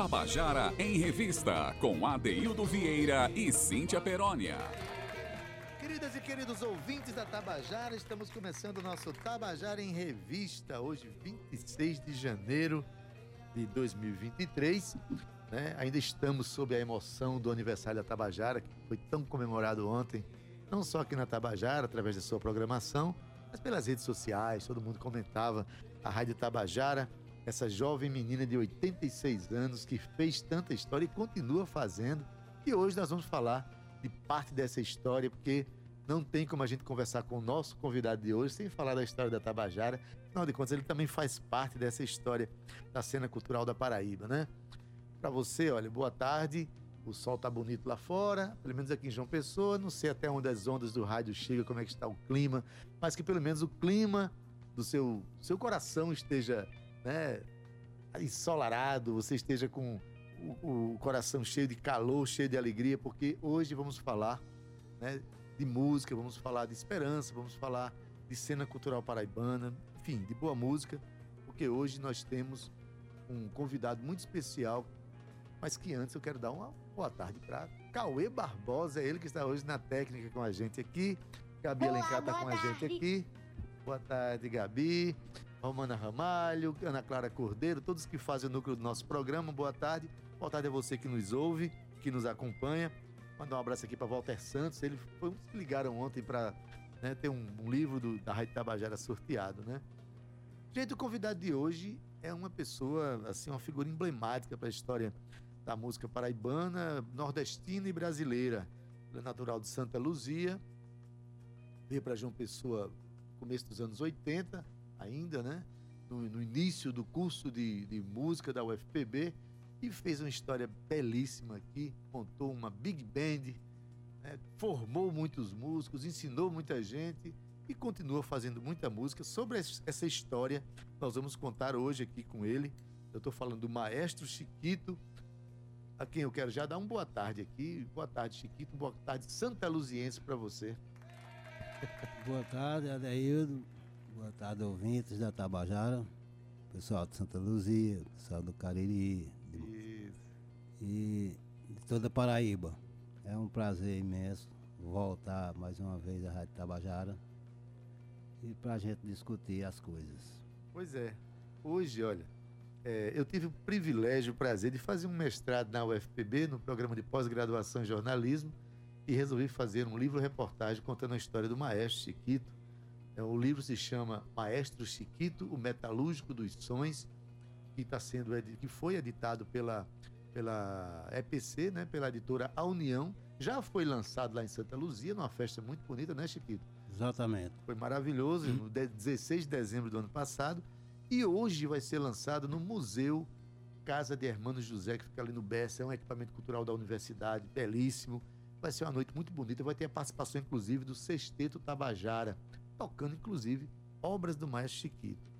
Tabajara em Revista, com Adeildo Vieira e Cíntia Perónia. Queridas e queridos ouvintes da Tabajara, estamos começando o nosso Tabajara em Revista, hoje 26 de janeiro de 2023. Né? Ainda estamos sob a emoção do aniversário da Tabajara, que foi tão comemorado ontem, não só aqui na Tabajara, através da sua programação, mas pelas redes sociais, todo mundo comentava a Rádio Tabajara, essa jovem menina de 86 anos que fez tanta história e continua fazendo. E hoje nós vamos falar de parte dessa história, porque não tem como a gente conversar com o nosso convidado de hoje sem falar da história da Tabajara. Afinal de contas, ele também faz parte dessa história da cena cultural da Paraíba, né? Para você, olha, boa tarde. O sol tá bonito lá fora, pelo menos aqui em João Pessoa. Não sei até onde as ondas do rádio chegam, como é que está o clima, mas que pelo menos o clima do seu, seu coração esteja né, ensolarado, você esteja com o, o, coração cheio de calor, cheio de alegria, porque hoje vamos falar né, de música, vamos falar de esperança, vamos falar de cena cultural paraibana, enfim, de boa música, porque hoje nós temos um convidado muito especial, mas que antes eu quero dar uma boa tarde para Cauê Barbosa, é ele que está hoje na técnica com a gente aqui. Gabi Alencar está com a gente aqui. Boa tarde, Gabi. Romana Ramalho, Ana Clara Cordeiro, todos que fazem o núcleo do nosso programa. Boa tarde. Boa tarde a você que nos ouve, que nos acompanha. Mandar um abraço aqui para Walter Santos. Eles ligaram ontem para né, ter um, um livro do, da Rádio Tabajara sorteado, né? Gente, o convidado de hoje é uma pessoa, assim, uma figura emblemática para a história da música paraibana, nordestina e brasileira. Ele é natural de Santa Luzia, veio para João Pessoa no começo dos anos 80 ainda, né? No, no início do curso de, de música da UFPB e fez uma história belíssima aqui, montou uma big band, né? formou muitos músicos, ensinou muita gente e continua fazendo muita música. Sobre essa história, nós vamos contar hoje aqui com ele. Eu estou falando do maestro Chiquito, a quem eu quero já dar uma boa tarde aqui. Boa tarde, Chiquito. Boa tarde, Santa Luziense, para você. Boa tarde, Adeildo. Boa tarde, ouvintes da Tabajara, pessoal de Santa Luzia, pessoal do Cariri de, e de toda a Paraíba. É um prazer imenso voltar mais uma vez à Rádio Tabajara e para a gente discutir as coisas. Pois é. Hoje, olha, é, eu tive o privilégio, o prazer de fazer um mestrado na UFPB, no programa de pós-graduação em jornalismo, e resolvi fazer um livro-reportagem contando a história do maestro Chiquito, o livro se chama Maestro Chiquito, o Metalúrgico dos Sons, que está sendo que foi editado pela pela EPC, né, pela editora A União. Já foi lançado lá em Santa Luzia, numa festa muito bonita, né, Chiquito? Exatamente. Foi maravilhoso, no 16 de dezembro do ano passado. E hoje vai ser lançado no Museu Casa de Hermanos José, que fica ali no BS, é um equipamento cultural da universidade, belíssimo. Vai ser uma noite muito bonita, vai ter a participação, inclusive, do Sexteto Tabajara tocando inclusive obras do maestro Chiquito.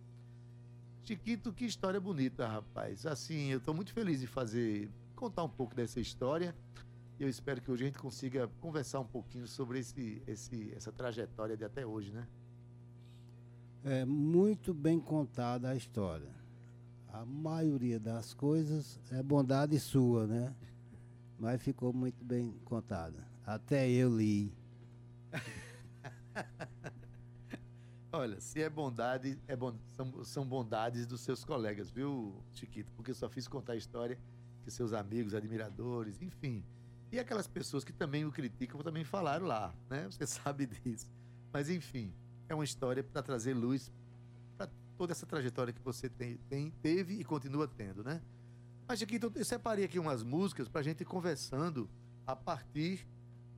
Chiquito, que história bonita, rapaz. Assim, eu estou muito feliz de fazer, contar um pouco dessa história. E eu espero que hoje a gente consiga conversar um pouquinho sobre esse, esse, essa trajetória de até hoje, né? É muito bem contada a história. A maioria das coisas é bondade sua, né? Mas ficou muito bem contada. Até eu li. Olha, se é bondade, é são, são bondades dos seus colegas, viu, Chiquito? Porque eu só fiz contar a história que seus amigos, admiradores, enfim. E aquelas pessoas que também o criticam também falaram lá, né? Você sabe disso. Mas enfim, é uma história para trazer luz para toda essa trajetória que você tem, tem, teve e continua tendo, né? Mas, Chiquito, eu separei aqui umas músicas para a gente ir conversando a partir,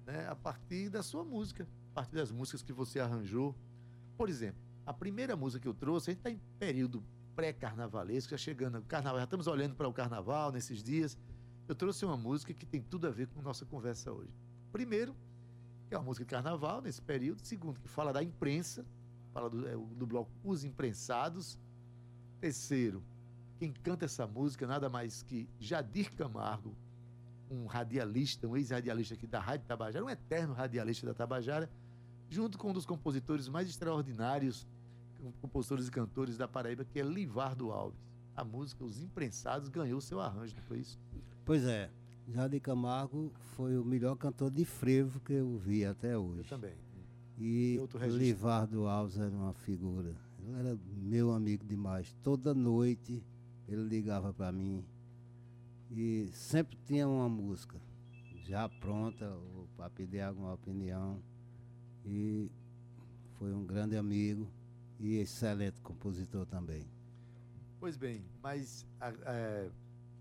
né, a partir da sua música, a partir das músicas que você arranjou por exemplo, a primeira música que eu trouxe, a gente está em período pré-carnavalesco, já chegando o carnaval, já estamos olhando para o carnaval nesses dias. Eu trouxe uma música que tem tudo a ver com a nossa conversa hoje. Primeiro, que é uma música de carnaval nesse período. Segundo, que fala da imprensa, fala do, é, do bloco Os Imprensados. Terceiro, quem canta essa música nada mais que Jadir Camargo, um radialista, um ex-radialista aqui da Rádio Tabajara, um eterno radialista da Tabajara junto com um dos compositores mais extraordinários, compositores e cantores da Paraíba, que é Livardo Alves. a música Os Imprensados ganhou seu arranjo, não foi isso? Pois é. Jardim Camargo foi o melhor cantor de frevo que eu vi até hoje. Eu também. E Livardo Alves era uma figura. Ele era meu amigo demais. Toda noite ele ligava para mim e sempre tinha uma música já pronta para pedir alguma opinião. E foi um grande amigo e excelente compositor também. Pois bem, mas a, a,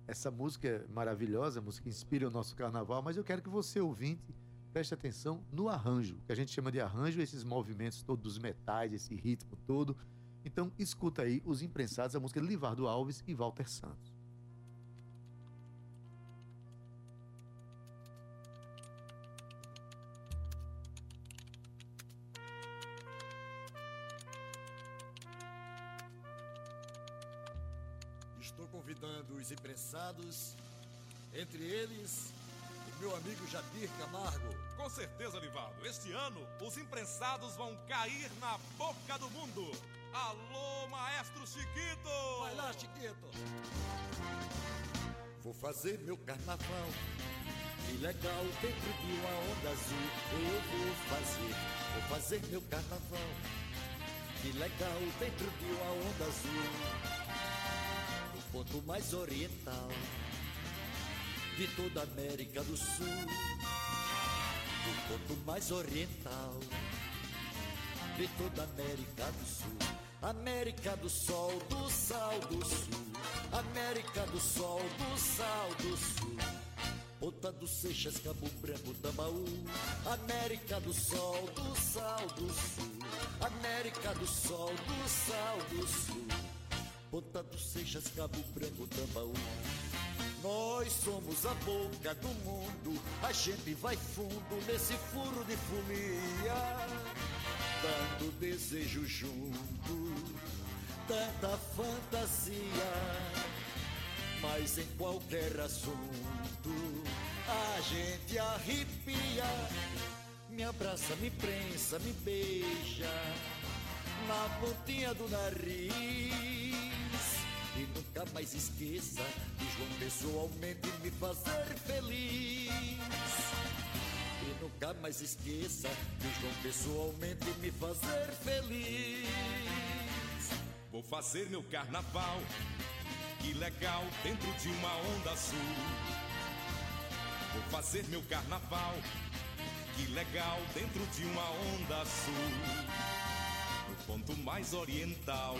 essa música é maravilhosa, a música inspira o nosso carnaval, mas eu quero que você, ouvinte, preste atenção no arranjo, que a gente chama de arranjo, esses movimentos todos dos metais, esse ritmo todo. Então, escuta aí os imprensados, a música de Livardo Alves e Walter Santos. Certeza, Livaldo. Este ano os imprensados vão cair na boca do mundo. Alô, maestro Chiquito! Vai lá, Chiquito! Vou fazer meu carnaval. Que legal, dentro de uma onda azul. Eu vou fazer, vou fazer meu carnaval. Que legal, dentro de uma onda azul ponto mais oriental de toda a América do Sul. Ponto mais oriental de toda a América do Sul. América do Sol, do Sal do Sul. América do Sol, do Sal do Sul. Ponta do Seixas, Cabo Branco, Tambaú. América do Sol, do Sal do Sul. América do Sol, do Sal do Sul. Ponta do Seixas, Cabo Branco, Tambaú. Nós somos a boca do mundo, a gente vai fundo nesse furo de folia, dando desejo junto, tanta fantasia, mas em qualquer assunto a gente arrepia, me abraça, me prensa, me beija na pontinha do nariz e nunca mais esqueça de João pessoalmente me fazer feliz. E nunca mais esqueça de João pessoalmente me fazer feliz. Vou fazer meu carnaval, que legal, dentro de uma onda azul. Vou fazer meu carnaval, que legal, dentro de uma onda azul. No ponto mais oriental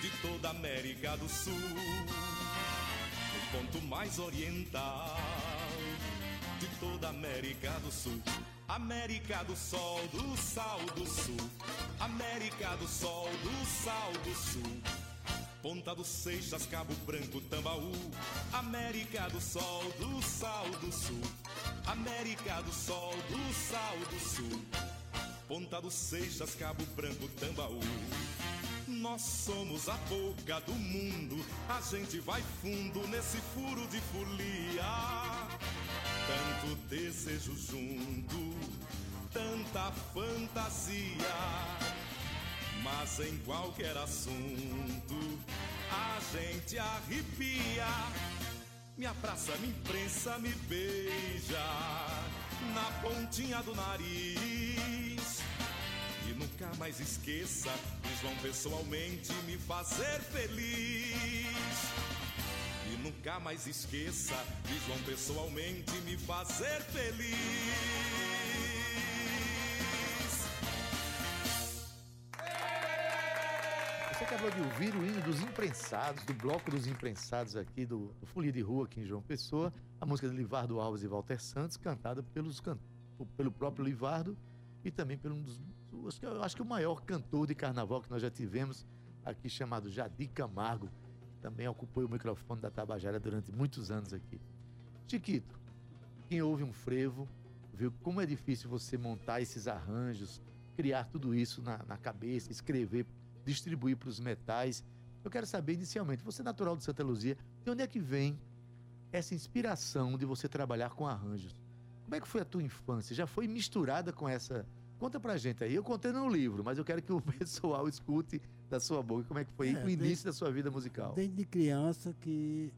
de toda a América do Sul, o ponto mais oriental de toda a América do Sul. América do Sol, do Sal do Sul, América do Sol, do Sal do Sul. Ponta dos Seixas, Cabo Branco, Tambaú, América do Sol, do Sal do Sul, América do Sol, do Sal do Sul. Ponta dos Seixas, Cabo Branco, Tambaú. Nós somos a boca do mundo, a gente vai fundo nesse furo de folia. Tanto desejo junto, tanta fantasia. Mas em qualquer assunto, a gente arrepia. Me abraça, me imprensa, me beija na pontinha do nariz. Nunca mais esqueça vão pessoalmente me fazer feliz. E nunca mais esqueça, eles vão pessoalmente me fazer feliz. Você acabou de ouvir o hino dos imprensados, do bloco dos imprensados aqui, do, do Folia de Rua aqui em João Pessoa, a música de Livardo Alves e Walter Santos, cantada pelos, pelo próprio Livardo e também por um dos que, acho que o maior cantor de carnaval que nós já tivemos aqui, chamado Jadir Camargo, que também ocupou o microfone da Tabajara durante muitos anos aqui. Chiquito, quem ouve um frevo, viu como é difícil você montar esses arranjos, criar tudo isso na, na cabeça, escrever, distribuir para os metais. Eu quero saber inicialmente, você é natural de Santa Luzia, de onde é que vem essa inspiração de você trabalhar com arranjos? Como é que foi a tua infância? Já foi misturada com essa Conta pra gente aí. Eu contei no livro, mas eu quero que o pessoal escute da sua boca. Como é que foi É, o início desde- da sua vida musical? Desde criança que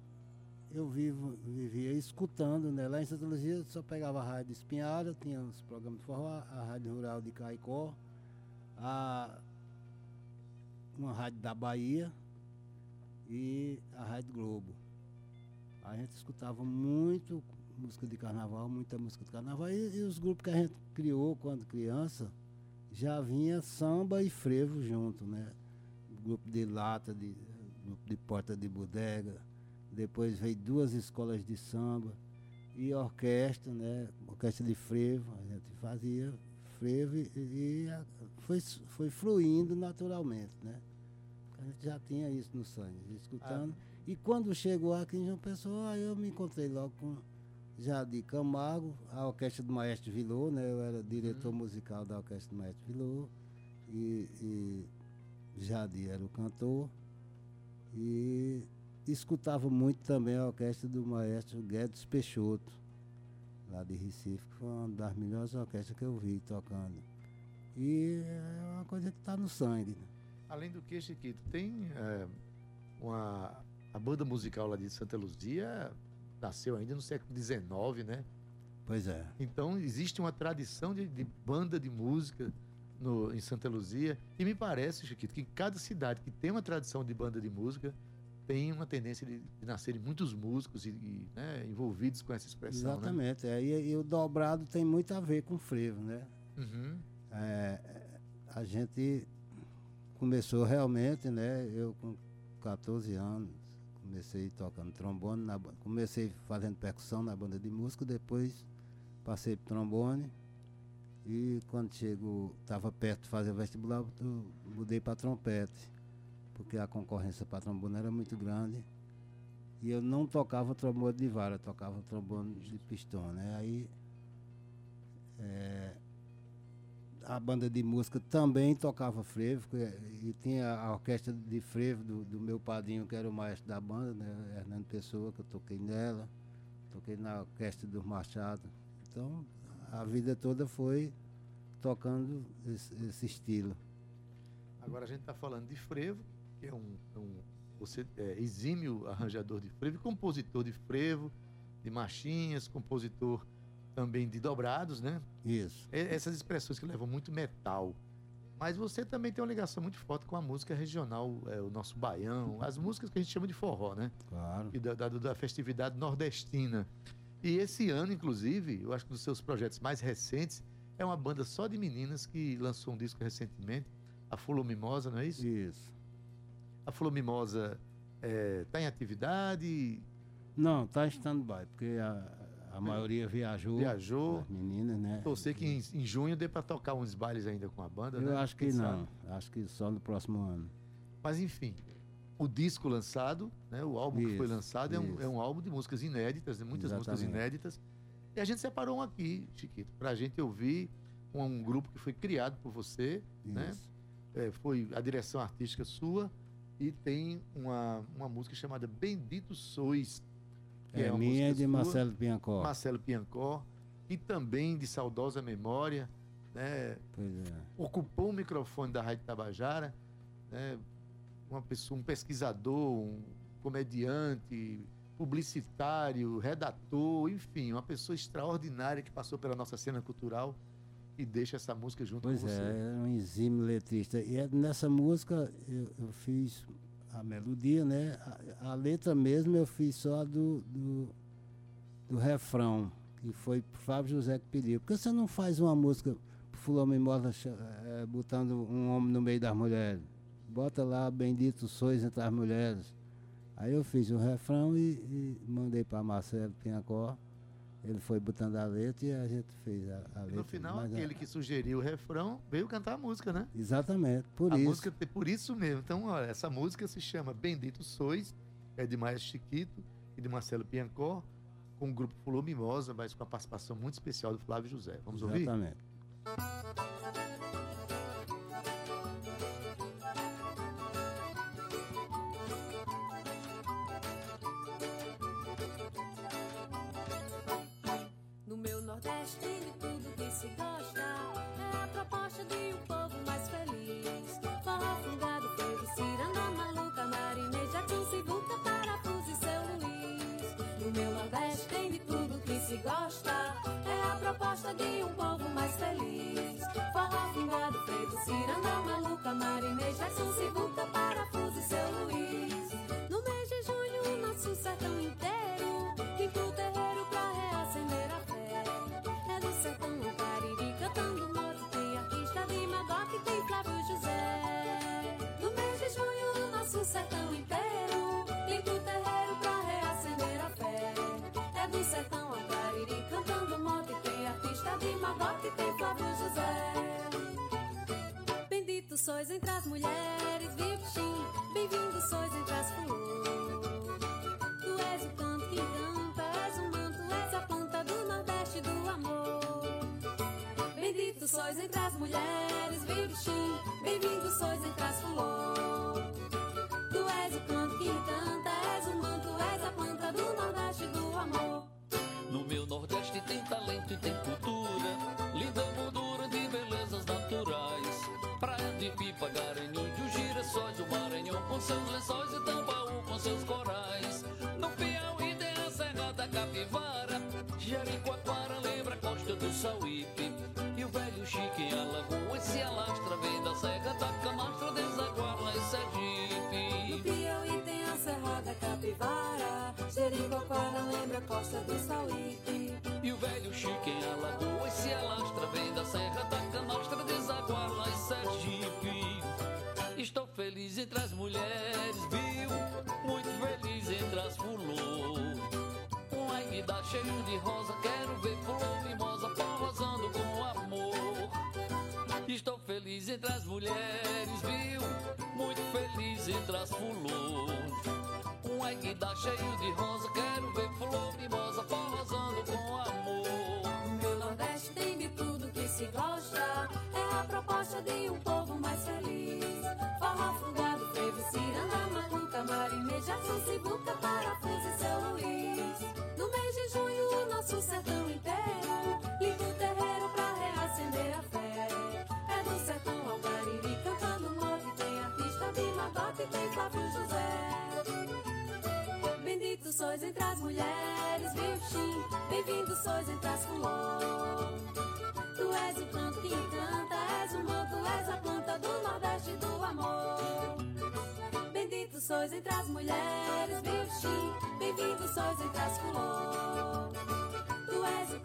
eu vivo, vivia escutando, né? Lá em Santa Luzia só pegava a rádio Espinhara, tinha os programas de forró, a rádio rural de Caicó, a, uma rádio da Bahia e a rádio Globo. A gente escutava muito música de carnaval, muita música de carnaval. E, e os grupos que a gente criou quando criança já vinha samba e frevo junto, né? Grupo de lata, de, grupo de porta de bodega. Depois veio duas escolas de samba e orquestra, né? Orquestra de frevo, a gente fazia frevo e, e foi, foi fluindo naturalmente, né? A gente já tinha isso no sangue, escutando. E quando chegou aqui em João Pessoa, eu me encontrei logo com Jadir Camargo, a orquestra do Maestro Vilô, né? Eu era diretor musical da orquestra do Maestro Vilô. E, e Jadir era o cantor. E escutava muito também a orquestra do maestro Guedes Peixoto, lá de Recife, que foi uma das melhores orquestras que eu vi tocando. E é uma coisa que está no sangue. né? Além do que, Chiquito, tem é, uma. A banda musical lá de Santa Luzia nasceu ainda no século XIX, né? Pois é. Então existe uma tradição de, de banda de música no, em Santa Luzia. E me parece, Chiquito, que em cada cidade que tem uma tradição de banda de música tem uma tendência de, de nascerem muitos músicos e, e, né, envolvidos com essa expressão. Né? Exatamente. É, e, e o dobrado tem muito a ver com o frevo, né? Uhum. É, a gente começou realmente, né? Eu com 14 anos comecei tocando trombone, na, comecei fazendo percussão na banda de música, depois passei pro trombone e quando chego, estava perto de fazer vestibular, eu mudei para trompete, porque a concorrência para trombone era muito grande. E eu não tocava trombone de vara, tocava trombone de pistão, né? Aí é, a banda de música também tocava frevo, que- e tinha a orquestra de frevo do, do meu padrinho, que era o maestro da banda, né, Hernando Pessoa, que eu toquei nela, toquei na orquestra do Machado. Então, a vida toda foi tocando esse, esse estilo. Agora a gente está falando de frevo, que é um, é um você é exímio arranjador de frevo, compositor de frevo, de marchinhas, compositor também de dobrados, né? Isso. É- essas expressões que levam muito metal. Mas você também tem uma ligação muito forte com a música regional, é, o nosso baião, as músicas que a gente chama de forró, né? Claro. E da, da, da festividade nordestina. E esse ano, inclusive, eu acho que um dos seus projetos mais recentes é uma banda só de meninas que lançou um disco recentemente, a Fulô Mimosa, não é isso? Isso. A Fulô Mimosa está em atividade, Não, tá em stand-by, porque a, a maioria viajou. viajou. As meninas, né? Torcer que em, em junho dê para tocar uns bailes ainda com a banda, Eu né? acho que Quem não. sabe? Acho que só no próximo ano. Mas enfim, o disco lançado, né, o álbum que foi Isso, lançado é um, isso. é um álbum de músicas inéditas, né, muitas músicas Exatamente. inéditas. E a gente separou um aqui, Chiquito, para a gente ouvir um, um grupo que foi criado por você, né? Isso. É, foi a direção artística sua e tem uma, uma música chamada Bendito Sois, que É, uma minha e de Marcelo Piancó. Marcelo Piancó, e também de saudosa memória, né? Pois é. ocupou o microfone da Rádio Tabajara, né? uma pessoa, um pesquisador, um comediante, publicitário, redator, enfim, uma pessoa extraordinária que passou pela nossa cena cultural e deixa essa música junto Pois com é, você. era um exímio letrista. E é- nessa música eu, eu fiz a melodia, né? A, a letra mesmo eu fiz só do, do, do refrão, que foi pro Fábio José que pediu. Por que você não faz uma música Fulano cha- eh, botando um homem no meio das mulheres? Bota lá, bendito sois entre as mulheres. Aí eu fiz o refrão e, e mandei para Marcelo Pinhacó. Ele foi botando a letra e a gente fez a, a E letra. no final, mas a- aquele que sugeriu o refrão veio cantar a música, né? Exatamente, por a isso. música, por isso mesmo. Então, olha, essa música se chama Bendito Sois, é de Maestro Chiquito e de Marcelo Piancó, com o grupo Fulô Mimosa, mas com a participação muito especial do Flávio José. Vamos ouvir? Exatamente. Sois entre as mulheres, Vipchim. Bem-vindo sois entre as flores. Tu és o canto que canta, és o manto, és a planta do Nordeste do amor. No meu Nordeste tem talento e tem cultura, linda moldura de belezas naturais. Praia de Pipa, Garanhuns, girassóis, o Maranhão com seus lençóis e Tambaú com seus corais. No Piauí tem a Serra da Capivara, Jericoacoara lembra a costa do Sauípe. Da Camastra, desaguar em No Sergipe. Piauí tem a Serra da Capivara, Jericoacoara lembra a costa do Sauípe. E o velho Chique em Alagoas se alastra, vem da Serra da Canastra, desaguar lá em Sergipe. Estou feliz entre as mulheres, viu? Muito feliz entre as. Um ainda cheio de rosa, quero ver flor mimosa forrosando com amor. Estou entre as mulheres, viu? Muito feliz entre as flores. Um ainda cheio de rosa, quero ver flor mimosa forrosando com amor. Meu Nordeste tem de tudo que se gosta. É a proposta de um povo mais feliz. Forró, fungado, frevo, ciranda, macuca, marineja, sivuca, parafuso e seu Luiz. No mês de junho, o nosso sertão inteiro sois entre as mulheres, Vipchim. Bem-vindo sois entre as flores. Tu és o canto que canta, és o manto, és a planta do Nordeste do amor. Bendito sois entre as mulheres, Vipchim. Bem-vindo sois entre as flores. Tu és o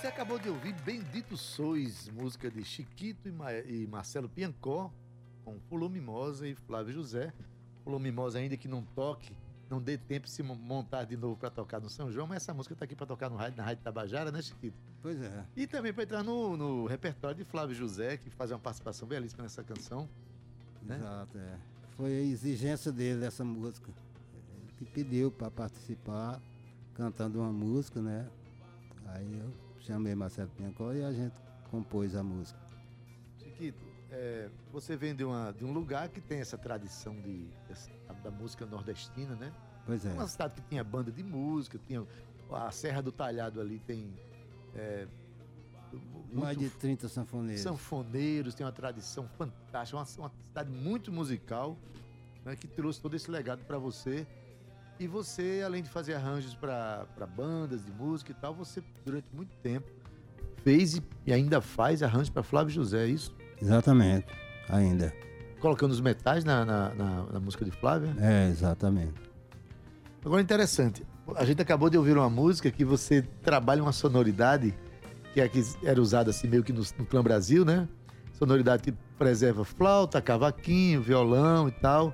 Você acabou de ouvir Bendito Sois, música de Chiquito e, Ma- e Marcelo Piancó, com Fulô Mimosa e Flávio José. Fulô Mimosa, ainda que não toque, não dê tempo de se mo- montar de novo para tocar no São João, mas essa música está aqui para tocar no rádio, na Rádio Tabajara, né, Chiquito? Pois é. E também para entrar no, no repertório de Flávio José, que faz uma participação belíssima nessa canção. Né? Exato, é. Foi a exigência dele essa música. Ele que pediu para participar cantando uma música, né? Aí eu chamei Marcelo Piancó e a gente compôs a música. Chiquito, é, você vem de, uma- de um lugar que tem essa tradição de, dessa- da música nordestina, né? Pois é. Uma cidade que tinha banda de música, tinha a Serra do Talhado ali tem é, Mais de 30 sanfoneiros. sanfoneiros, tem uma tradição fantástica, uma, uma cidade muito musical, né, que trouxe todo esse legado para você. E você, além de fazer arranjos para bandas de música e tal, você durante muito tempo fez e, ainda faz arranjos para Flávio José, é isso? Exatamente. Ainda. Colocando os metais na, na, na- na música de Flávia. É, exatamente. Agora interessante, a gente acabou de ouvir uma música que você trabalha uma sonoridade que é que era usada assim meio que no, no Clã Brasil, né? Sonoridade que preserva flauta, cavaquinho, violão e tal.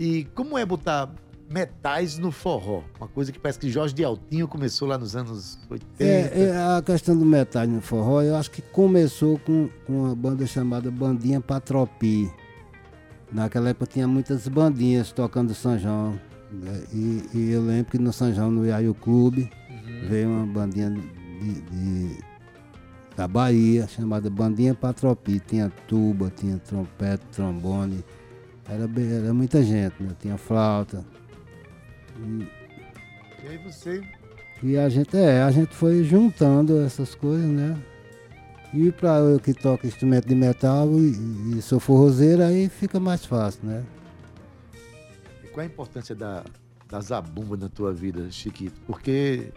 E como é botar metais no forró? Uma coisa que parece que Jorge de Altinho começou lá nos anos 80. É, é, a questão do metal no forró, eu acho que começou com, com uma banda chamada Bandinha Patropi. Naquela época tinha muitas bandinhas tocando São João. né? E, e eu lembro que no São João, no Iaio Clube, veio uma bandinha de, de- da Bahia, chamada Bandinha Patropi. Tinha tuba, tinha trompete, trombone. Era, era muita gente, né? Tinha flauta. E, E aí você e a gente, é, a gente foi juntando essas coisas, né? E pra eu que toco instrumento de metal e, e sou forrozeiro, aí fica mais fácil, né? Qual a importância da, da zabumba na tua vida, Chiquito? Porque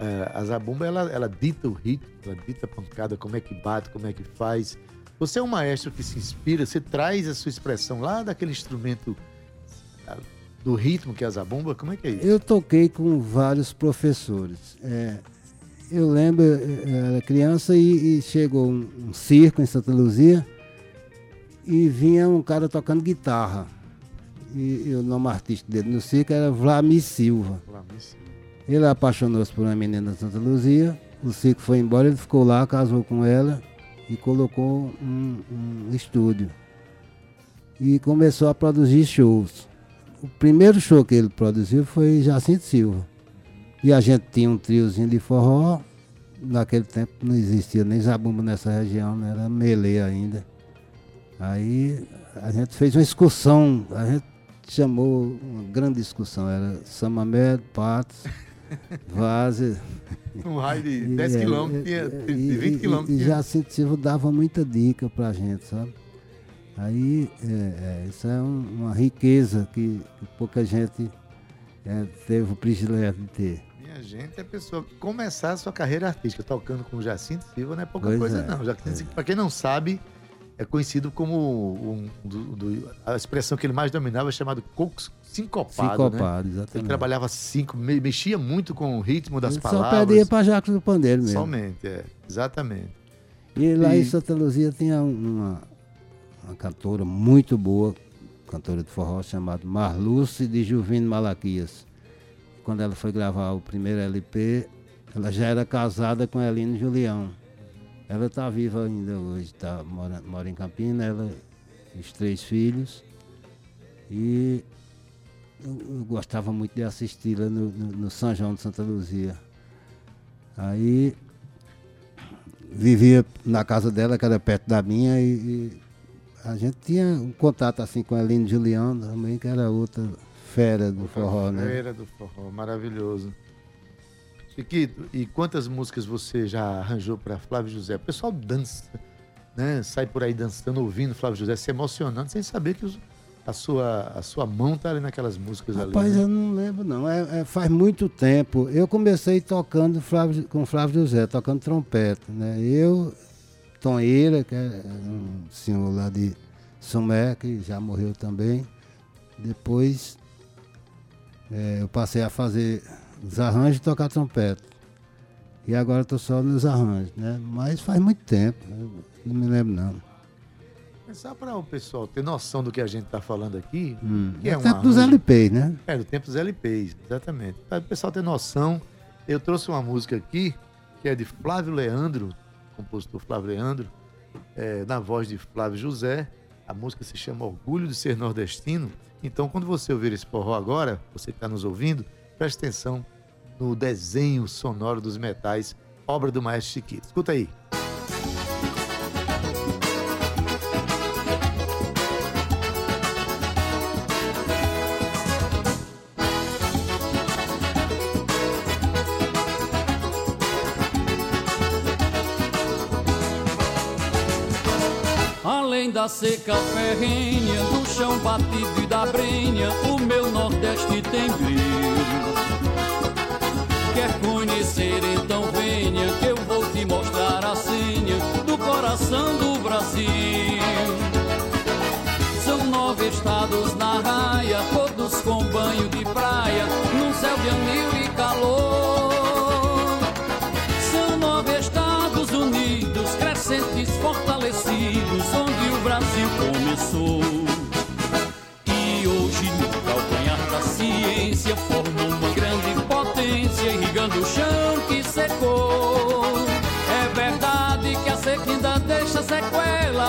é, a zabumba, ela, ela dita o ritmo, ela dita a pancada, como é que bate, como é que faz. Você é um maestro que se inspira, você traz a sua expressão lá daquele instrumento do ritmo que é a zabumba? Como é que é isso? Eu toquei com vários professores. É, eu lembro, eu era criança e, e chegou um, um, circo em Santa Luzia e vinha um cara tocando guitarra. E, e o nome artístico dele no circo era Vlamir Silva. Vlamir Silva. Ele apaixonou-se por uma menina de Santa Luzia. O circo foi embora, ele ficou lá, casou com ela e colocou um, um estúdio. E começou a produzir shows. O primeiro show que ele produziu foi Jacinto Silva. E a gente tinha um triozinho de forró. Naquele tempo não existia nem zabumba nessa região, né? era melê ainda. Aí a gente fez uma excursão, a gente chamou uma grande discussão, era Samamed, Patos, Vaze. Um raio de 10 é, quilômetros, tinha de 20 quilômetros. E, e Jacinto Silva dava muita dica pra gente, sabe? Aí, é, é, isso é um, uma riqueza que, que pouca gente é, teve o privilégio de ter. Minha gente, a pessoa começar a sua carreira artística tocando com o Jacinto Silva não é pouca pois coisa, é, não. Jacinto, é. Para quem não sabe, é conhecido como um, do, do, a expressão que ele mais dominava é chamado coco sincopado. Sincopado, né? exatamente. Ele trabalhava cinco, mexia muito com o ritmo das ele palavras. Só perdia para Jacques do Pandeiro mesmo. Somente, é, exatamente. E lá e... em Santa Luzia tinha uma, uma cantora muito boa, cantora de forró, chamada Marluce de Juvino Malaquias. Quando ela foi gravar o primeiro LP, ela já era casada com Eline Julião. Ela está viva ainda hoje, tá, mora, mora em Campina, ela os três filhos. E eu, eu gostava muito de assisti-la no, no, no, São João de Santa Luzia. Aí vivia na casa dela, que era perto da minha, e, e a gente tinha um contato assim com a Eline Juliano também, que era outra fera do forró, né? Fera do forró, maravilhoso. Chiquito, e quantas músicas você já arranjou para Flávio José? O pessoal dança, né? Sai por aí dançando, ouvindo Flávio José, se emocionando, sem saber que os, a, sua, a sua mão tá ali naquelas músicas Rapaz, ali. Rapaz, né? eu não lembro não. É, é, faz muito tempo. Eu comecei tocando Flávio, com Flávio José, tocando trompete, né? Eu, Tonheira, que é um senhor lá de Sumé, que já morreu também. Depois é, eu passei a fazer os arranjos e tocar trompete. E agora estou só nos arranjos, né? Mas faz muito tempo, não me lembro não. É só para o pessoal ter noção do que a gente está falando aqui. Hum, que é, é o tempo dos LPs, né? É, do tempo dos LPs, exatamente. Para o pessoal ter noção, eu trouxe uma música aqui, que é de Flávio Leandro, compositor Flávio Leandro, é, na voz de Flávio José. A música se chama Orgulho de Ser Nordestino. Então, quando você ouvir esse forró agora, você que está nos ouvindo, preste atenção no desenho sonoro dos metais, obra do maestro Chiquito. Escuta aí. Seca ferrenha, do chão batido e da brenha, o meu Nordeste tem brilho. Quer conhecer, então venha, que eu vou te mostrar a senha do coração do Brasil. São nove estados na raia, todos com banho de praia, num céu de anil e calor. São nove Estados Unidos, crescentes, fortalecidos,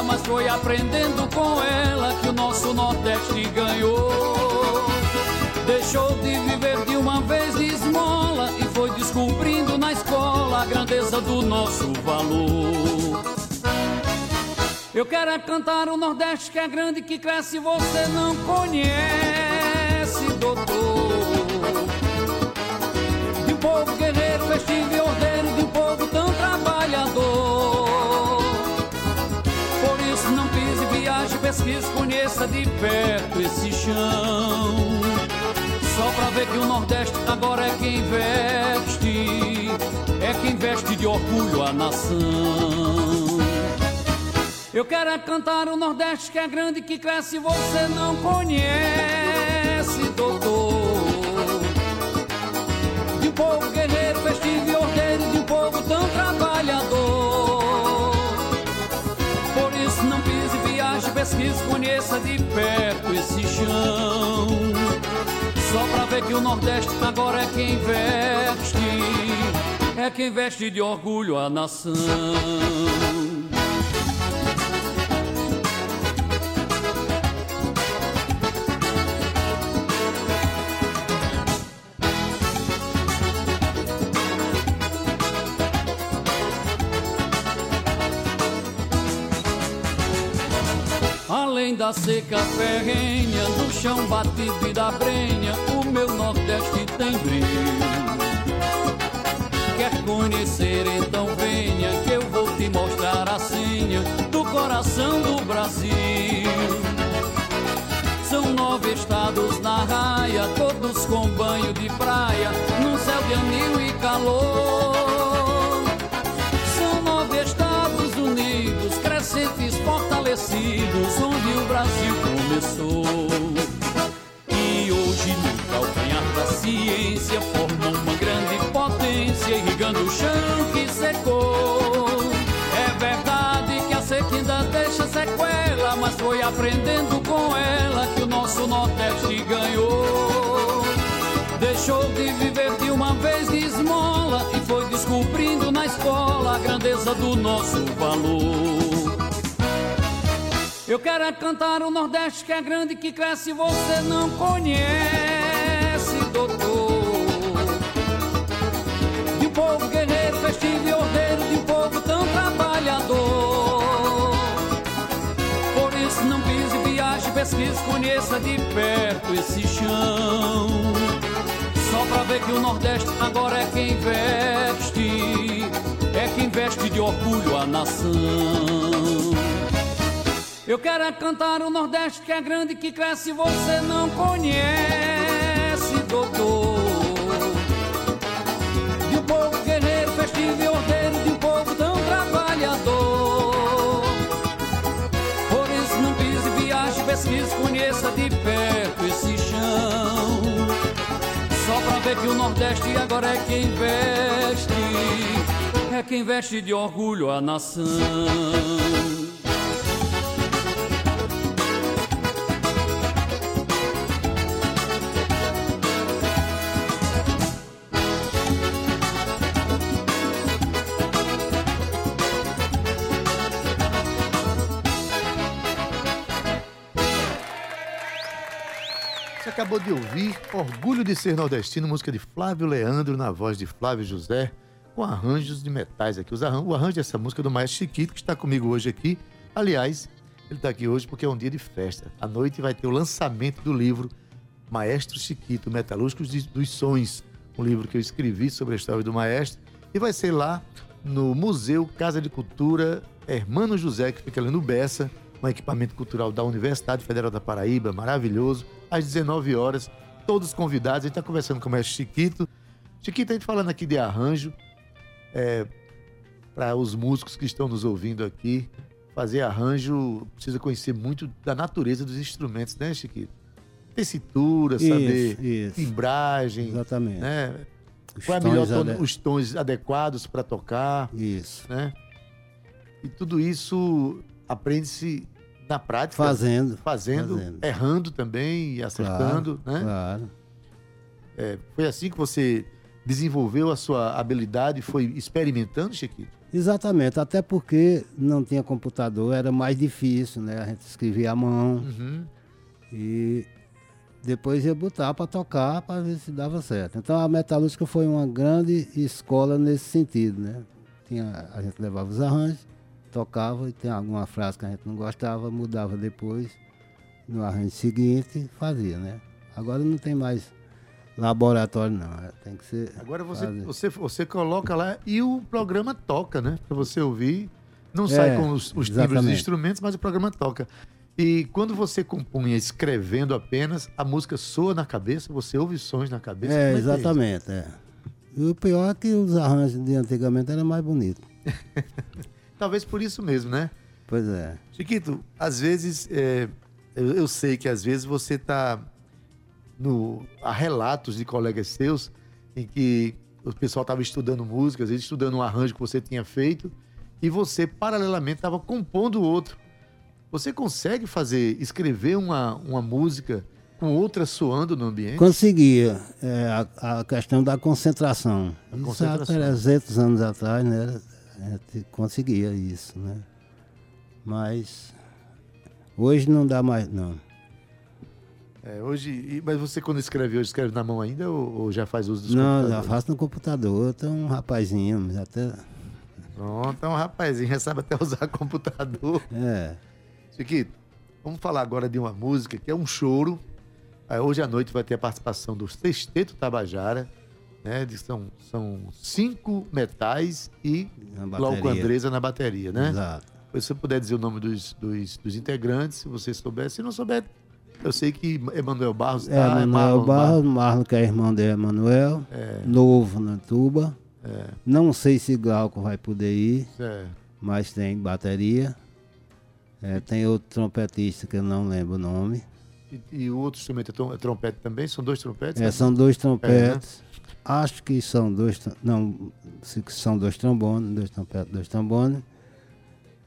mas foi aprendendo com ela que o nosso Nordeste ganhou. Deixou de viver de uma vez de esmola e foi descobrindo na escola a grandeza do nosso valor. Eu quero é cantar o Nordeste que é grande, que cresce, você não conhece, doutor. De um povo guerreiro, festivo pesquise, conheça de perto esse chão. Só pra ver que o Nordeste agora é quem veste, é quem veste de orgulho a nação. Eu quero é cantar o Nordeste que é grande, que cresce, você não conhece, doutor. De um povo guerreiro, festivo e ordeiro, de um povo tão trabalhador. Viaje, pesquise, conheça de perto esse chão. Só pra ver que o Nordeste agora é quem veste, é quem veste de orgulho a nação. Da seca ferrenha, do chão batido e da brenha, o meu Nordeste tem brilho. Quer conhecer, então venha, que eu vou te mostrar a senha do coração do Brasil. São nove estados na raia, todos com banho de praia, num céu de anil e calor. Começou. E hoje, no calcanhar da ciência, formam uma grande potência, irrigando o chão que secou. É verdade que a ainda deixa sequela, mas foi aprendendo com ela que o nosso Nordeste ganhou. Deixou de viver de uma vez de esmola e foi descobrindo na escola a grandeza do nosso valor. Eu quero é cantar o Nordeste que é grande, que cresce, você não conhece, doutor. De um povo guerreiro, festivo e ordeiro, de um povo tão trabalhador. Por isso não pise, viaje, pesquise, conheça de perto esse chão. Só pra ver que o Nordeste agora é quem veste, é quem veste de orgulho a nação. Eu quero é cantar o Nordeste que é grande, que cresce, você não conhece, doutor. De um povo guerreiro, festivo e ordeiro, de um povo tão trabalhador. Por isso não pise, viaje, pesquise, conheça de perto esse chão. Só pra ver que o Nordeste agora é quem veste, é quem veste de orgulho a nação. Acabou de ouvir Orgulho de Ser Nordestino, música de Flávio Leandro, na voz de Flávio José, com arranjos de metais aqui. O arranjo dessa música é do Maestro Chiquito, que está comigo hoje aqui. Aliás, ele está aqui hoje porque é um dia de festa. À noite vai ter o lançamento do livro Maestro Chiquito, Metalúrgicos dos Sons, um livro que eu escrevi sobre a história do maestro. E vai ser lá no Museu Casa de Cultura Hermano José, que fica ali no Bessa, um equipamento cultural da Universidade Federal da Paraíba, maravilhoso, às 19 horas. Todos convidados. A gente está conversando com o mestre Chiquito. Chiquito, a gente falando aqui de arranjo, para os músicos que estão nos ouvindo aqui, fazer arranjo precisa conhecer muito da natureza dos instrumentos, né, Chiquito? Tessitura, saber Isso, timbragem, Exatamente. né? Os Qual é melhor tons ade- os tons adequados para tocar, Isso. né? E tudo isso aprende-se na prática, Fazendo. fazendo, fazendo. errando também e acertando, né? Claro. É, foi assim que você desenvolveu a sua habilidade, foi experimentando, Chiquito? Exatamente, até porque não tinha computador, era mais difícil, né? A gente escrevia à mão Uhum. e depois ia botar para tocar para ver se dava certo. Então a metalúrgica foi uma grande escola nesse sentido, né? Tinha, a gente levava os arranjos, tocava e tem alguma frase que a gente não gostava, mudava depois no arranjo seguinte fazia, né? Agora não tem mais laboratório não, é, tem que ser Agora você, fazer. você, você coloca lá e o programa toca, né? Para você ouvir. Não sai É, com os, os timbres dos instrumentos, mas o programa toca. E quando você compunha escrevendo apenas, a música soa na cabeça, você ouve sons na cabeça. É, que isso? exatamente, é. E o pior é que os arranjos de antigamente eram mais bonitos. Talvez por isso mesmo, né? Pois é. Chiquito, às vezes, é, eu, eu sei que às vezes você está no há relatos de colegas seus em que o pessoal estava estudando música, às vezes estudando um arranjo que você tinha feito, e você, paralelamente, estava compondo outro. Você consegue fazer, escrever uma, uma música com outra soando no ambiente? Conseguia. É, a, a questão da concentração. A Isso concentração. há 300 anos atrás, né? A gente conseguia isso, né? Mas hoje não dá mais, não. É, hoje, mas você quando escreve hoje, escreve na mão ainda ou, ou já faz uso dos Não, já faço no computador. Tem um rapazinho, já até. Pronto, então rapazinho, já sabe até usar computador. É. Chiquito, vamos falar agora de uma música que é um choro. Hoje à noite vai ter a participação do Sexteto Tabajara, né? de- São, são cinco metais e Glauco. Andresa na bateria, né? Exato. Se você puder dizer o nome dos, dos, dos integrantes, se você souber. Se não souber, eu sei que Emanuel Barros É, tá, Manuel Marlon Barros, Marlon, que é irmão de Emanuel. É. Novo na tuba. É. Não sei se Glauco vai poder ir, É. mas tem bateria. É, tem outro trompetista que eu não lembro o nome. E, e o outro instrumento é, é trompete também? São dois trompetes? É, são dois né? Acho que são dois. Não, são dois trombones, dois trompetes, dois trombones.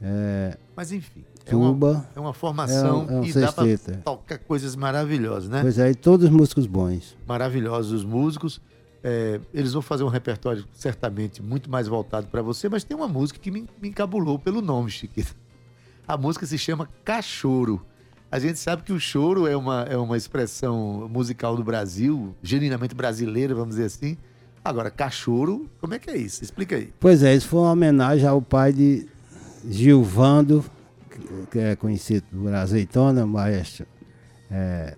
É, Mas enfim, é uma, tuba. é uma formação É um- é um e dá para é. tocar coisas maravilhosas, né? Pois é, e todos músicos bons. maravilhosos os músicos. É, eles vão fazer um repertório certamente muito mais voltado para você, mas tem uma música que me, me encabulou pelo nome, Chiquito. A música se chama Cachoro. A gente sabe que o choro é uma, é uma expressão musical do Brasil, genuinamente brasileira, vamos dizer assim. Agora, cachorro, como é que é isso? Explica aí. Pois é, isso foi uma homenagem ao pai de Gilvando, que- é conhecido por azeitona, maestro, é,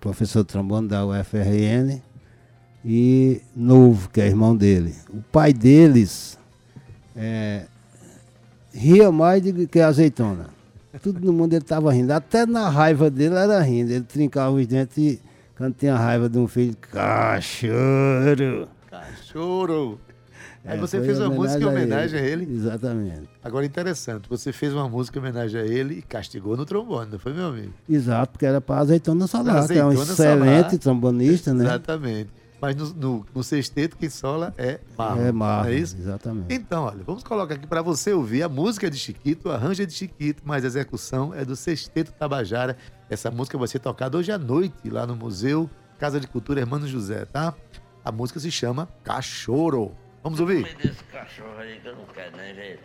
professor trombone da UFRN, e Novo, que é irmão dele. O pai deles é, ria mais do que azeitona. Todo mundo ele estava rindo, até na raiva dele era rindo. Ele trincava os dentes e, quando tinha raiva de um filho, cachorro. Cachorro! Aí É, você fez uma música em homenagem a ele. ele. Exatamente. Agora, interessante, você fez uma música em homenagem a ele e castigou no trombone, não foi, meu amigo? Exato, porque era para Azeitona Solar, que é um excelente trombonista, né? Exatamente. Mas no, no, no sexteto, quem sola é Marlon. É Marlon, não é isso? exatamente. Então, olha, vamos colocar aqui para você ouvir. A música é de Chiquito, o arranjo é de Chiquito, mas a execução é do Sexteto Tabajara. Essa música vai ser tocada hoje à noite lá no Museu Casa de Cultura Hermano José, tá? A música se chama Cachorro. Vamos ouvir? Me desse cachorro aí que eu não quero, né, velho?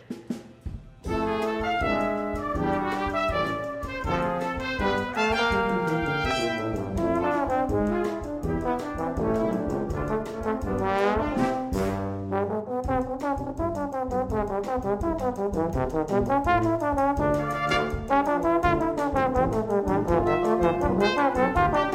Thank you.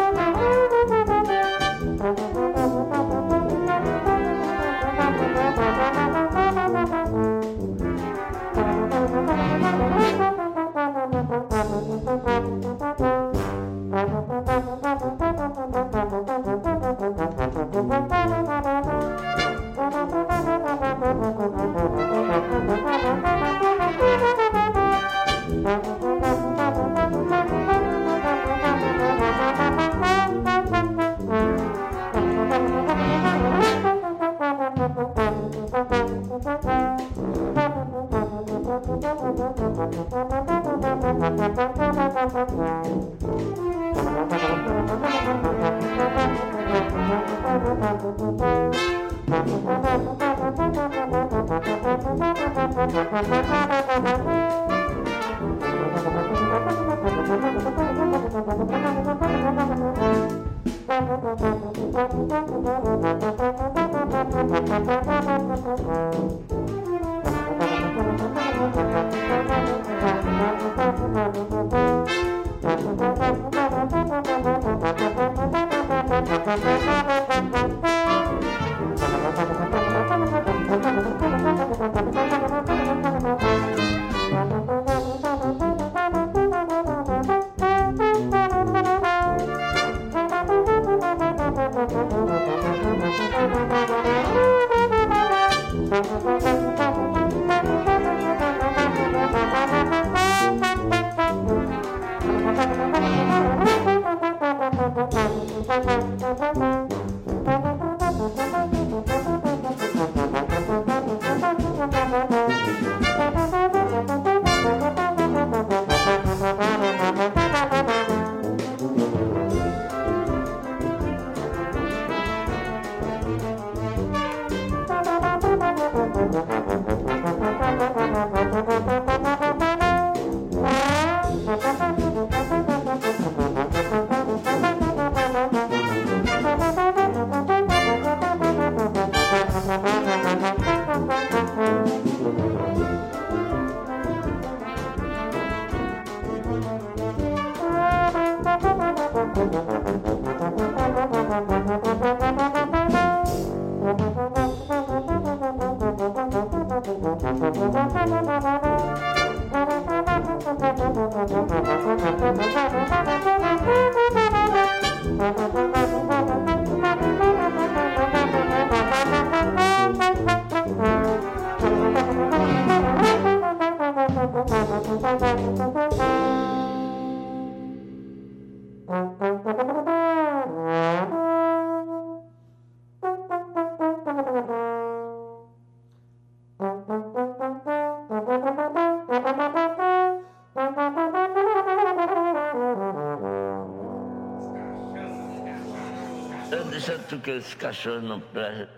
Que esse cachorro não presta.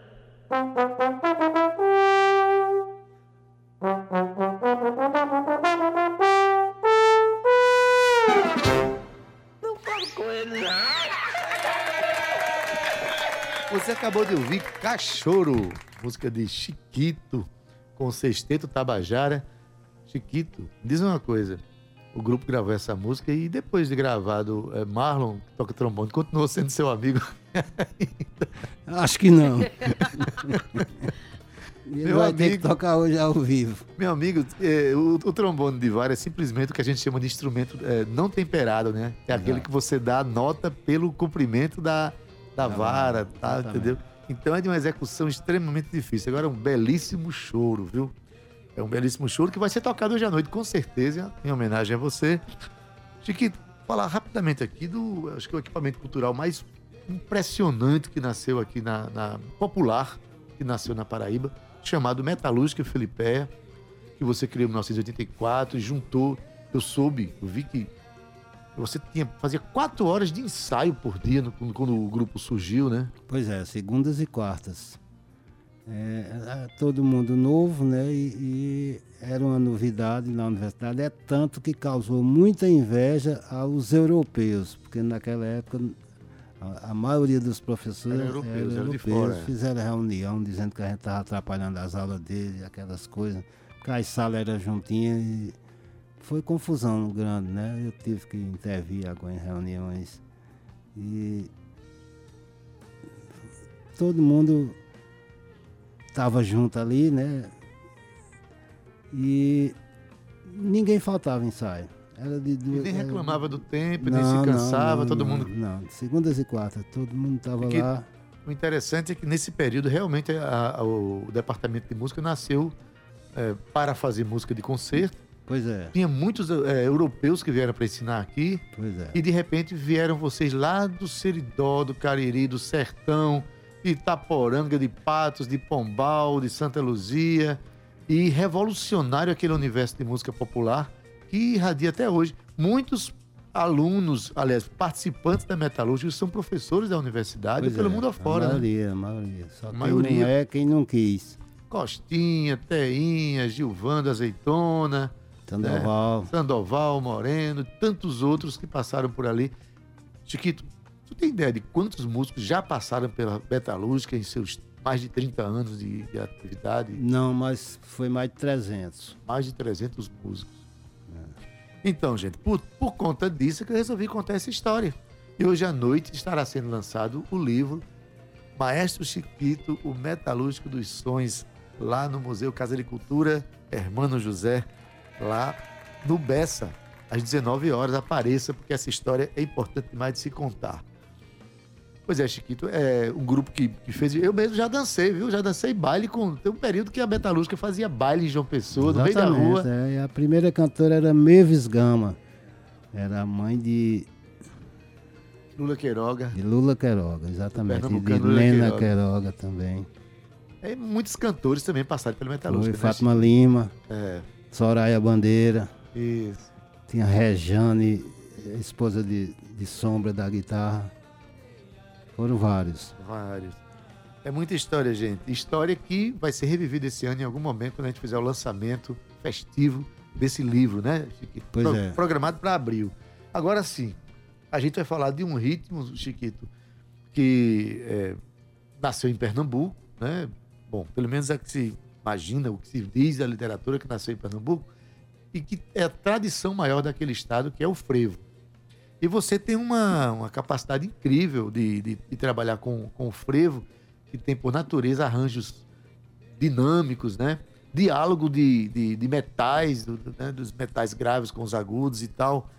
Não falo com ele, não. Você acabou de ouvir Cachorro, música de Chiquito, com Sexteto Tabajara. Chiquito, diz uma coisa. O grupo gravou essa música e depois de gravado, é, Marlon, que toca trombone, continuou sendo seu amigo. Acho que não. Ele Meu vai ter que amigo. tocar hoje ao vivo. Meu amigo, é, o, o trombone de vara é simplesmente o que a gente chama de instrumento é, não temperado, né? É aquele Exato. que você dá a nota pelo comprimento da, da vara, tá? exatamente. Entendeu? Então é de uma execução extremamente difícil. Agora é um belíssimo choro, viu? É um belíssimo choro que vai ser tocado hoje à noite, com certeza, em homenagem a você. Chiquito, falar rapidamente aqui do, acho que é o equipamento cultural mais impressionante que nasceu aqui na, na popular, que nasceu na Paraíba, chamado Metalúrgica Felipeia, que você criou em 1984 e juntou. Eu soube, eu vi que você tinha, fazia quatro horas de ensaio por dia no- quando, o grupo surgiu, né? Pois é, segundas e quartas. É, é todo mundo novo, né? E, e era uma novidade na universidade. É tanto que causou muita inveja aos europeus, porque naquela época a, a maioria dos professores Era europeus, europeus, era fora, é. fizeram reunião dizendo que a gente estava atrapalhando as aulas deles, aquelas coisas, porque as salas eram juntinhas e foi confusão grande, né? Eu tive que intervir agora em reuniões. E todo mundo estava junto ali, né? E ninguém faltava ensaio. Era de E duas. nem reclamava do tempo, nem Não, se não, cansava, não, todo não, mundo. Não, segundas e quartas, todo mundo estava lá. O interessante é que nesse período realmente a- a- o departamento de música nasceu é, para fazer música de concerto. Pois é, Tinha muitos é, europeus que vieram para ensinar aqui. pois é. E de repente vieram vocês lá do Seridó, do Cariri, do Sertão, de Itaporanga, de Patos, de Pombal, de Santa Luzia. E revolucionário aquele universo de música popular que irradia até hoje. Muitos alunos, aliás, participantes da Metalúrgica são professores da universidade Pois pelo é, mundo afora. A né? maioria, a maioria. Só A quem maioria. não é quem não quis. Costinha, Teinha, Gilvanda Azeitona, Sandoval. Sandoval, Moreno, tantos outros que passaram por ali. Chiquito, tu tem ideia de quantos músicos já passaram pela Metalúrgica em seus mais de 30 anos de, de atividade? Não, mas foi mais de 300. Mais de 300 músicos. Então, gente, por, por conta disso é que eu resolvi contar essa história. E hoje à noite estará sendo lançado o livro Maestro Chiquito, o Metalúrgico dos Sons, lá no Museu Casa de Cultura Hermano José, lá no Bessa, às 19 horas. Apareça, porque essa história é importante demais de se contar. Pois é, Chiquito, é um grupo que, que fez. Eu mesmo já dancei, viu? Já dancei baile com. Tem um período que a Metalúrgica fazia baile em João Pessoa, no meio da Exatamente, rua. é. E a primeira cantora era Mavis Gama. Era a mãe de, Lula Queiroga. de Lula Queiroga, exatamente. E de Lula Lena Queiroga. Queiroga também. É, muitos cantores também passaram pela Foi Metalúrgica. né, Fátima Lima, É, Soraya Bandeira, isso. tinha Rejane, esposa de, de Sombra da guitarra. Foram vários. Vários. É muita história, gente. História que vai ser revivida esse ano em algum momento quando a gente fizer o lançamento festivo desse livro, né? Chiquito? Pois é. Programado para abril. Agora sim, a gente vai falar de um ritmo, Chiquito, que é, nasceu em Pernambuco, né? Bom, pelo menos é o que se imagina, o que se diz da literatura que nasceu em Pernambuco, e que é a tradição maior daquele estado, que é o frevo. E você tem uma, uma capacidade incrível de, de, de trabalhar com, com o frevo, que tem por natureza arranjos dinâmicos, né? Diálogo de, de, de metais, do- né? dos metais graves com os agudos e tal.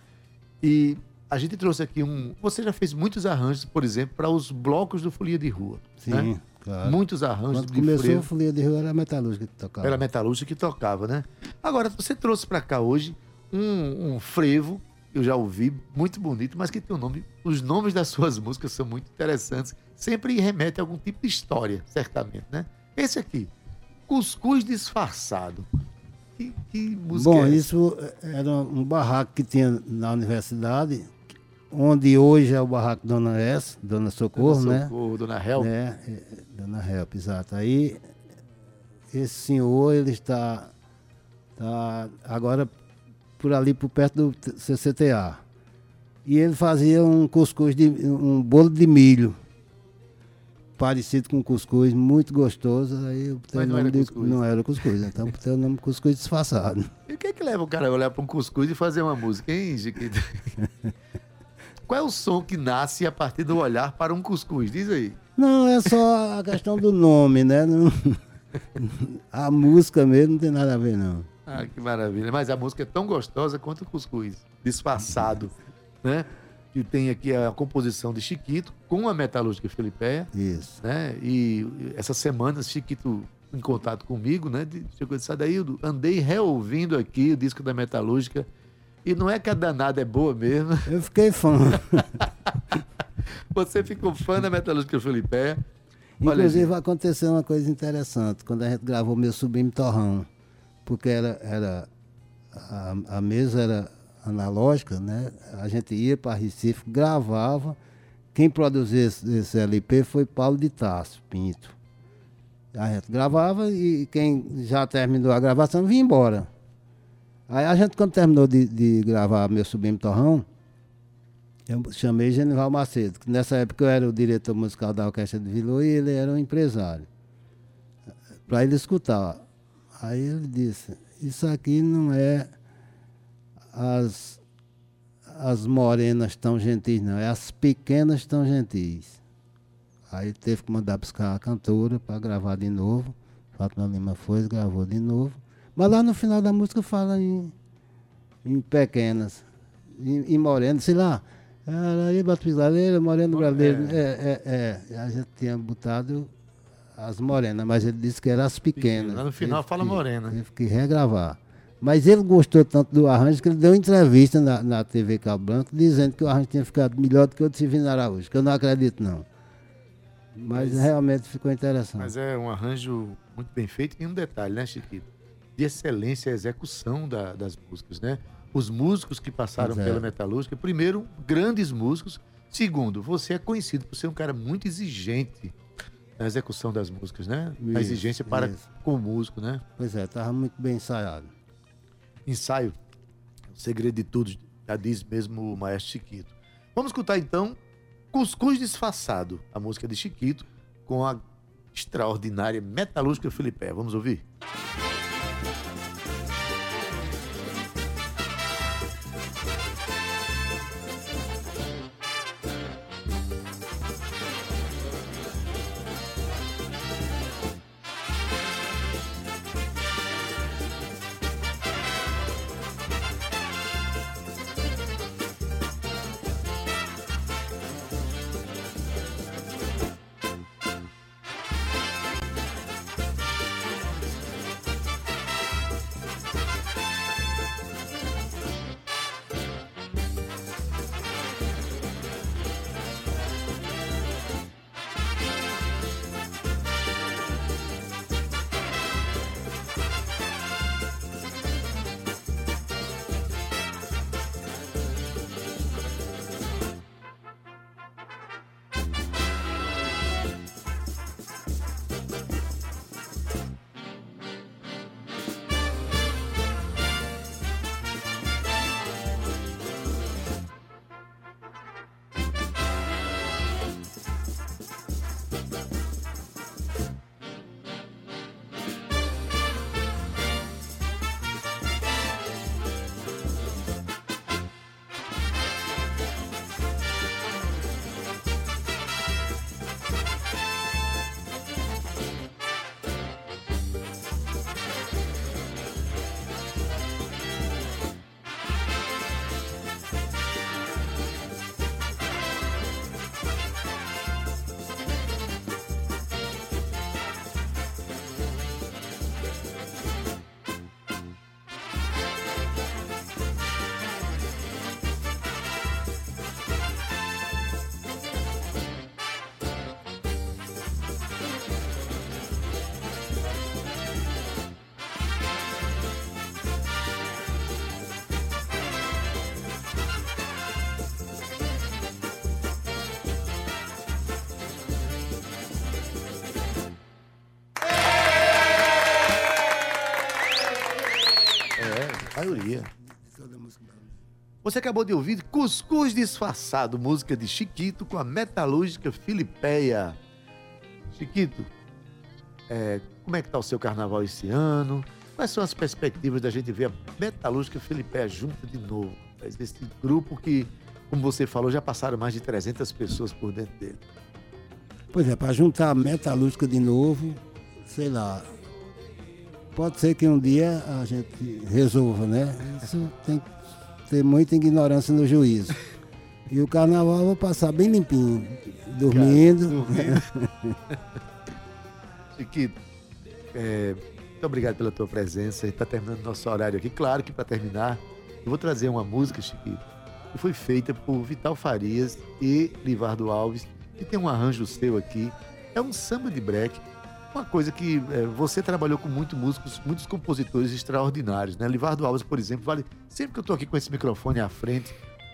E a gente trouxe aqui um. Você já fez muitos arranjos, por exemplo, para os blocos do Folia de Rua. Sim, né? claro. Muitos arranjos Quando começou frevo. a Folia de Rio era a metalúrgica que tocava. Era a metalúrgica que tocava, né? Agora, você trouxe para cá hoje um, um frevo, eu já ouvi, muito bonito, mas que tem um nome. Os nomes das suas músicas são muito interessantes. Sempre remete a algum tipo de história, certamente, né? Esse aqui, Cuscuz Disfarçado. Que, que música Bom, é essa? isso era um barraco que tinha na universidade, onde hoje é o barraco Dona S, Dona Socorro, Dona né? Socorro, Dona Hel. né? é, Dona Help, exato. Aí, esse senhor, ele está, está agora por ali, por perto do CCTA. E ele fazia um cuscuz, de, um bolo de milho, parecido com cuscuz, muito gostoso. Aí eu Mas o não nome era de- cuscuz. não era cuscuz, então botei o nome cuscuz disfarçado. E o que é que leva o cara a olhar para um cuscuz e fazer uma música, hein, Chiquito? Qual é o som que nasce a partir do olhar para um cuscuz? Diz aí. Não, é só a questão do nome, né? Não- a música mesmo não tem nada a ver, não. Ah, que maravilha. Mas a música é tão gostosa quanto o cuscuz. Disfarçado, né? Que tem aqui a composição de Chiquito com a metalúrgica Felipeia, Isso. né? E essa semana, Chiquito em contato comigo, né? Chegou e disse, Adaildo, andei reouvindo aqui o disco da metalúrgica e não é que a danada é boa mesmo. Eu fiquei fã. Você ficou fã da metalúrgica Felipeia. Olha, Inclusive aconteceu uma coisa interessante, quando a gente gravou meu Sublime Torrão, porque era, era a, a mesa era analógica, né? A gente ia para Recife, gravava. Quem produziu esse, esse LP foi Paulo de Tarso Pinto. A gente gravava e quem já terminou a gravação vinha embora. Aí a gente, quando terminou de, de gravar meu Sublime Torrão, eu chamei Genival Macedo, que nessa época eu era o diretor musical da Orquestra de Vilo e ele era um empresário. Para ele escutar. Aí ele disse, isso aqui não é as, as morenas tão gentis, não, é as pequenas tão gentis. Aí teve que mandar buscar a cantora para gravar de novo. Fátima Lima foi, gravou de novo. Mas lá no final da música fala em, em pequenas, em, em morenas, sei lá. Araíba Pisadeira, Moreno Brasileiro. É, é, é. A gente tinha botado as morenas, mas ele disse que eram as pequenas. Lá no final Teve fala que- morena. Teve que regravar. Mas ele gostou tanto do arranjo que ele deu entrevista na, na TV Cabo Branco dizendo que o arranjo tinha ficado melhor do que o de Silvino Araújo, que eu não acredito não. Mas, realmente ficou interessante. Mas é um arranjo muito bem feito e um detalhe, né, Chiquito? De excelência a execução da- das músicas, né? Os músicos que passaram é. pela metalúrgica, primeiro, grandes músicos. Segundo, você é conhecido por ser um cara muito exigente na execução das músicas, né? a Isso, exigência para isso. com o músico, né? Pois é, estava muito bem ensaiado. Ensaio, o segredo de tudo, já diz mesmo o maestro Chiquito. Vamos escutar então Cuscuz Disfarçado, a música de Chiquito, com a extraordinária metalúrgica Felipe. Vamos ouvir? maioria. Você acabou de ouvir Cuscuz Disfarçado, música de Chiquito com a metalúrgica Filipeia. Chiquito, é, como é que tá o seu carnaval esse ano? Quais são as perspectivas da gente ver a metalúrgica Filipeia junta de novo? Esse grupo que, como você falou, já passaram mais de 300 pessoas por dentro dele. Pois é, para juntar a metalúrgica de novo, sei lá, pode ser que um dia a gente resolva, né? Isso tem que ter muita ignorância no juízo. E o carnaval eu vou passar bem limpinho, dormindo. Chiquito, é, muito obrigado pela tua presença. Está terminando nosso horário aqui. Claro que para terminar, eu vou trazer uma música, Chiquito, que foi feita por Vital Farias e Livardo Alves, que tem um arranjo seu aqui. É um samba de break uma coisa que é, você trabalhou com muitos músicos, muitos compositores extraordinários, né? Livardo Alves, por exemplo, vale. Sempre que eu estou aqui com esse microfone à frente,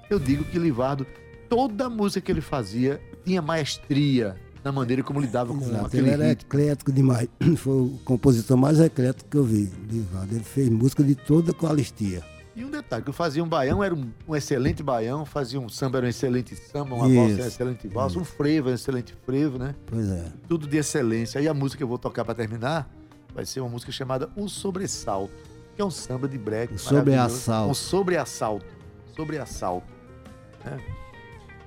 eu digo que Livardo, toda a música que ele fazia tinha maestria na maneira como lidava com Exato, aquele ele era ritmo. eclético demais. Foi o compositor mais eclético que eu vi, Livardo. Ele fez música de toda qualistia. E um detalhe, que eu fazia um baião, era um, um excelente baião, fazia um samba, era um excelente samba, uma valsa, era um excelente valsa, um frevo, era um excelente frevo, né? Pois é. Tudo de excelência. Aí a música que eu vou tocar para terminar vai ser uma música chamada O Sobressalto, que é um samba de break. O sobreassalto. maravilhoso. Um sobreassalto. Sobreassalto. Né?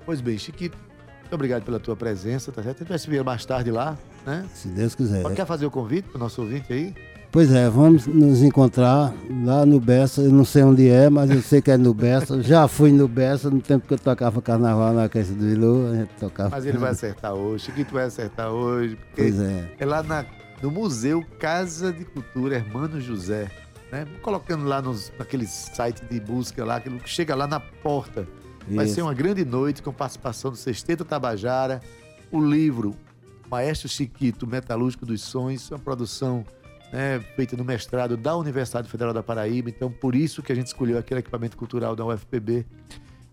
Pois bem, Chiquito, muito obrigado pela tua presença, tá certo? A gente vai se ver mais tarde lá, né? Se Deus quiser. Quer fazer o convite pro nosso ouvinte aí? Pois é, vamos nos encontrar lá no Bessa. Eu não sei onde é, mas eu sei que é no Bessa. Já fui no Bessa no tempo que eu tocava carnaval na Orquestra do Ilu. A gente tocava. Mas ele vai acertar hoje. Chiquito vai acertar hoje. Pois é. É lá na, no Museu Casa de Cultura Hermano José. Né? Colocando lá nos, naquele site de busca lá, aquilo que chega lá na porta. Vai Isso. ser uma grande noite com participação do Sexteto Tabajara, o livro Maestro Chiquito, Metalúrgico dos Sonhos, uma produção né, feita no mestrado da Universidade Federal da Paraíba. Então, por isso que a gente escolheu aquele equipamento cultural da UFPB.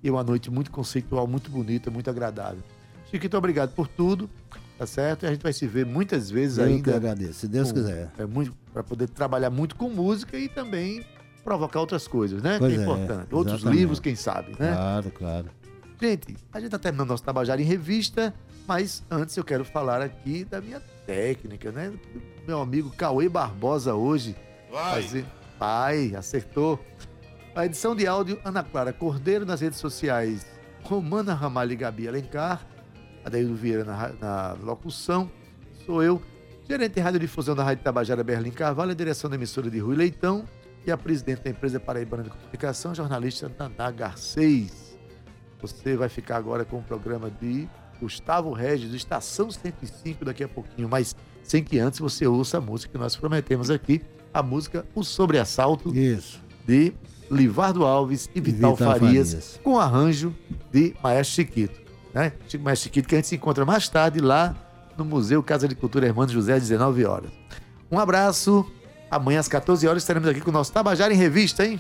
E uma noite muito conceitual, muito bonita, muito agradável. Chiquito, obrigado por tudo, tá certo? E a gente vai se ver muitas vezes Eu que ainda. agradeço, se Deus com- quiser. É muito para poder trabalhar muito com música e também provocar outras coisas, né? Pois que é é, importante. Outros exatamente. livros, quem sabe, né? Claro, claro. Gente, a gente tá terminando nosso Tabajara em revista, mas antes eu quero falar aqui da minha técnica, né? Meu amigo Cauê Barbosa hoje. Vai. Fazer... Vai, acertou. A edição de áudio, Ana Clara Cordeiro, nas redes sociais, Romana Ramalho e Gabi Alencar. Adaildo Vieira na, na locução. Sou eu, gerente de radiodifusão da Rádio Tabajara Berlim Carvalho, a direção da emissora de Rui Leitão e a presidente da empresa Paraibana de Comunicação, jornalista Naná Garcês. Você vai ficar agora com o programa de Gustavo Regis, do Estação 105, daqui a pouquinho, mas sem que antes você ouça a música que nós prometemos aqui, a música O Sobreassalto, Isso. de Livardo Alves e Vital, Vital Farias, Farias. com arranjo de Maestro Chiquito. Né? Maestro Chiquito, que a gente se encontra mais tarde lá no Museu Casa de Cultura Hermano José, às 19 horas. Um abraço. Amanhã às 14 horas estaremos aqui com o nosso Tabajara em Revista, hein?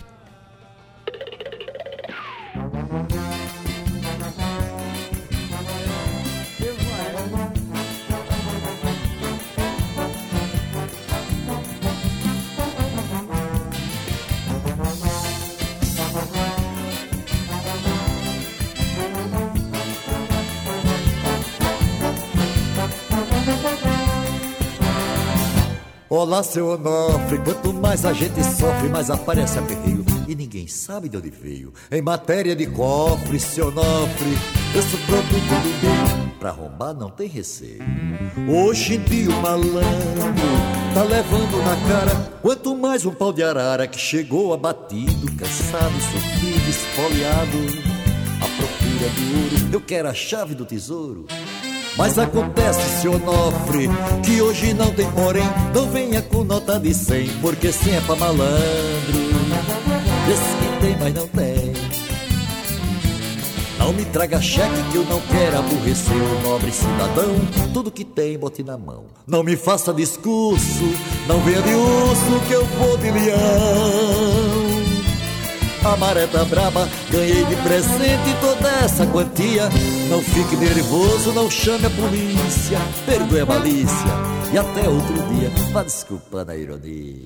Olá, seu Onofre, quanto mais a gente sofre, mais aparece aperreio. E ninguém sabe de onde veio. Em matéria de cofre, seu Onofre Eu sou produto do bem Pra arrombar não tem receio. Hoje em dia o malandro Tá levando na cara Quanto mais um pau de arara Que chegou abatido, cansado, sofrido, esfoliado. À procura do ouro Eu quero a chave do tesouro mas acontece, seu Onofre, que hoje não tem porém. Não venha com nota de 100, porque 100 é pra malandro. Esse que tem, mas não tem. Não me traga cheque que eu não quero aborrecer o nobre cidadão. Tudo que tem, bote na mão. Não me faça discurso, não venha de urso que eu vou de leão a maré tá braba. Ganhei de presente toda essa quantia. Não fique nervoso, não chame a polícia. Perdoe a é malícia e até outro dia. Vá desculpando a ironia.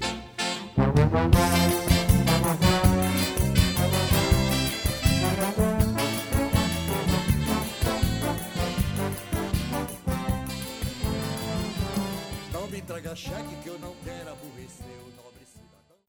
Não me entrega cheque.